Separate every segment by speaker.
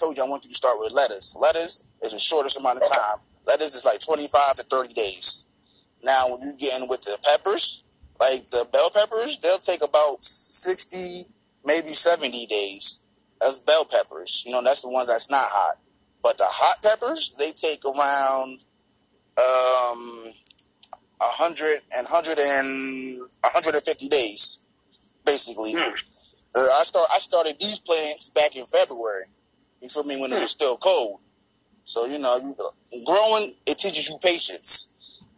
Speaker 1: told you I want you to start with lettuce. Lettuce is the shortest amount of time. Lettuce is like 25 to 30 days. Now, when you get in with the peppers, like the bell peppers, they'll take about 60, maybe 70 days. That's bell peppers. You know, that's the ones that's not hot. But the hot peppers, they take around um, 100 and 100 and 150 days, basically. Hmm. Uh, I start I started these plants back in February. You feel me? When it was hmm. still cold. So you know, you growing it teaches you patience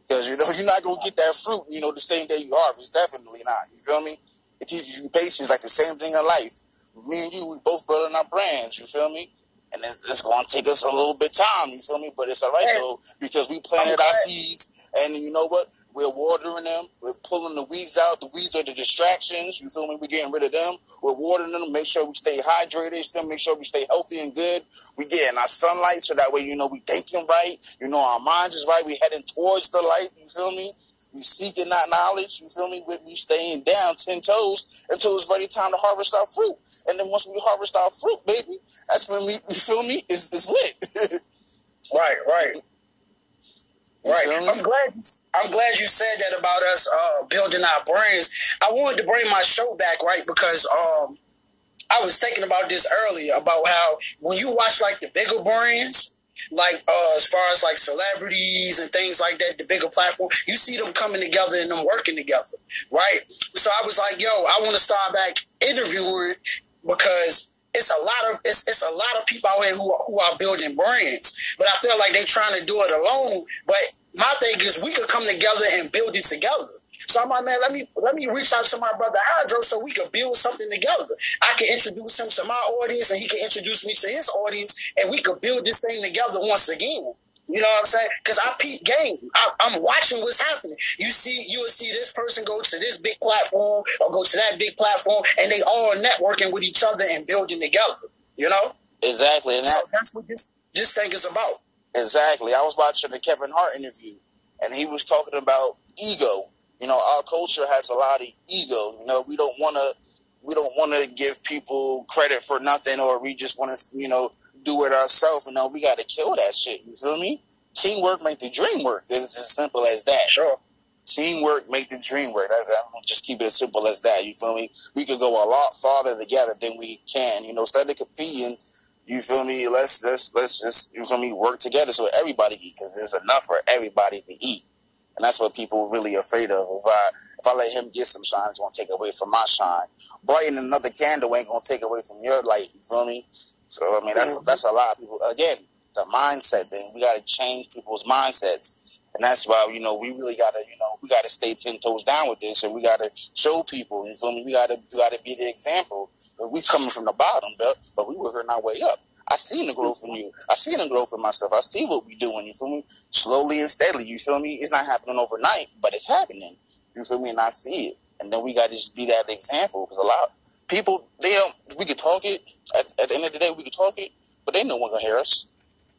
Speaker 1: because you know you're not gonna get that fruit. You know, the same day you harvest. Definitely not. You feel me? It teaches you patience, like the same thing in life. Me and you, we both building our brands. You feel me? And it's, it's going to take us a little bit time. You feel me? But it's all right though because we planted our seeds, and you know what? We're watering them. We're pulling the weeds out. The weeds are the distractions. You feel me? We're getting rid of them. We're watering them. Make sure we stay hydrated. Still make sure we stay healthy and good. We getting our sunlight so that way, you know, we thinking right. You know, our minds is right. We heading towards the light. You feel me? We seeking that knowledge. You feel me? We staying down ten toes until it's ready time to harvest our fruit. And then once we harvest our fruit, baby, that's when we, you feel me? It's, it's lit.
Speaker 2: right, right. Right. I'm glad. I'm glad you said that about us uh, building our brands. I wanted to bring my show back, right? Because um, I was thinking about this earlier about how when you watch like the bigger brands, like uh, as far as like celebrities and things like that, the bigger platform, you see them coming together and them working together, right? So I was like, yo, I want to start back interviewing because it's a lot it's, it's a lot of people out here who are, who are building brands, but I feel like they're trying to do it alone. But my thing is, we could come together and build it together. So I'm like, man, let me let me reach out to my brother Hydro so we could build something together. I can introduce him to my audience, and he can introduce me to his audience, and we could build this thing together once again. You know what I'm saying? Because I peep game. I, am watching what's happening. You see, you will see this person go to this big platform or go to that big platform, and they all networking with each other and building together. You know?
Speaker 1: Exactly.
Speaker 2: And that, so that's what this this thing is about.
Speaker 1: Exactly. I was watching the Kevin Hart interview, and he was talking about ego. You know, our culture has a lot of ego. You know, we don't want to we don't want to give people credit for nothing, or we just want to, you know, do it ourselves. You know, we got to kill that shit. You feel me? Teamwork make the dream work. It's as simple as that.
Speaker 2: Sure.
Speaker 1: Teamwork make the dream work. I'm just keep it as simple as that. You feel me? We could go a lot farther together than we can. You know, instead of competing, you feel me? Let's let's let's just you feel me work together so everybody eat because there's enough for everybody to eat, and that's what people are really afraid of. If I if I let him get some shine, it's gonna take away from my shine. Brighten another candle ain't gonna take away from your light. You feel me? So I mean, that's that's a lot of people. Again, the mindset thing. We got to change people's mindsets, and that's why you know we really got to you know we got to stay ten toes down with this, and we got to show people. You feel me? We got to we got to be the example. But we coming from the bottom, but but we working our way up. I seen the growth in you. I seen the growth in myself. I see what we doing. You feel me? Slowly and steadily. You feel me? It's not happening overnight, but it's happening. You feel me? And I see it. And then we got to just be that example because a lot people they don't. We could talk it at, at, the end of the day, we can talk it, but they no one gonna hear us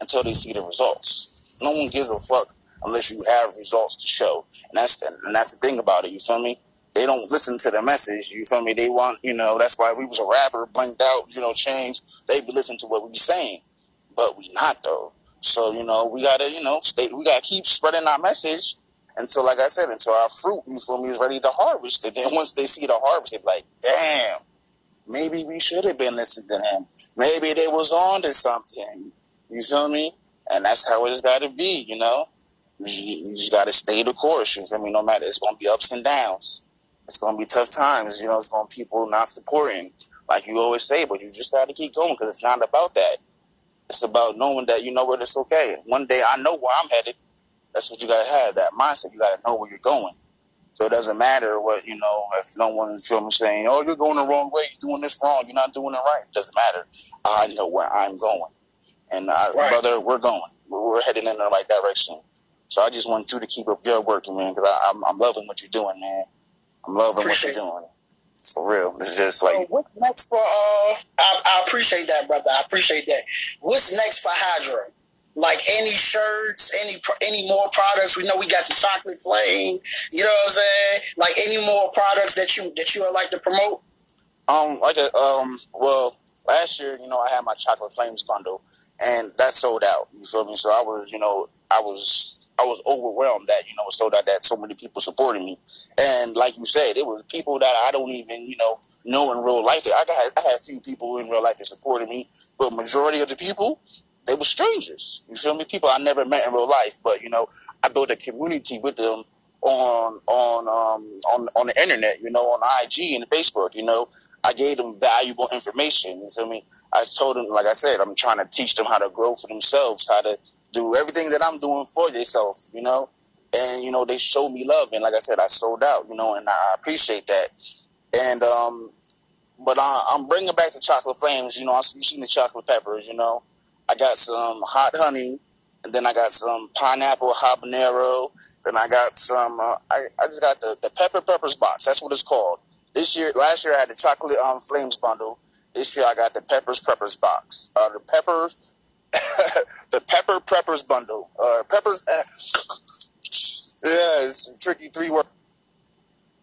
Speaker 1: until they see the results. No one gives a fuck unless you have results to show, and that's the, and that's the thing about it. You feel me? They don't listen to the message. You feel me? They want you know. That's why we was a rapper, blinked out, you know, changed. They be listening to what we be saying, but we not though. So you know, we gotta you know, stay. We gotta keep spreading our message until, like I said, until our fruit, you feel me, is ready to harvest. And then once they see the harvest, they like, damn Maybe we should have been listening to him. Maybe they was on to something. You feel me? And that's how it's got to be, you know? You, you just got to stay the course. You feel me? No matter, it's going to be ups and downs. It's going to be tough times. You know, it's going to be people not supporting, like you always say, but you just got to keep going because it's not about that. It's about knowing that you know what it's okay. One day I know where I'm headed. That's what you got to have, that mindset. You got to know where you're going. So it doesn't matter what, you know, if no one feel me saying, oh, you're going the wrong way, you're doing this wrong, you're not doing it right. It doesn't matter. I know where I'm going. And I, right. brother, we're going. We're, heading in the right direction. So I just want you to keep up your work, man, because I'm, I'm loving what you're doing, man. I'm loving appreciate what you're doing. For real. It's just like. So
Speaker 2: what's next for, uh, I, I appreciate that, brother. I appreciate that. What's next for Hydro? like any shirts, any any more products. We know we got the chocolate flame. You know what I'm saying? Like any more products that you that you would like to promote.
Speaker 1: Um, like a um, well, last year, you know, I had my chocolate flames bundle, and that sold out. You feel me? So I was, you know, I was I was overwhelmed that you know so out that so many people supported me, and like you said, it was people that I don't even you know know in real life. I got I had few people in real life that supported me, but majority of the people they were strangers. You feel me? People I never met in real life, but you know I built a community with them on on um on on the internet. You know on IG and Facebook. You know I gave them valuable information. You feel me? I told them, like I said, I'm trying to teach them how to grow for themselves, how to do everything that I'm doing for yourself, you know? And, you know, they showed me love. And like I said, I sold out, you know, and I appreciate that. And, um, but I, am bringing back the chocolate flames, you know, I've seen the chocolate peppers, you know? I got some hot honey, and then I got some pineapple habanero, then I got some, uh, I, I just got the, the pepper peppers box. That's what it's called. This year, last year I had the chocolate um, flames bundle. This year I got the peppers peppers box. Uh, the peppers the Pepper Preppers bundle. Uh, peppers. yeah, it's tricky three word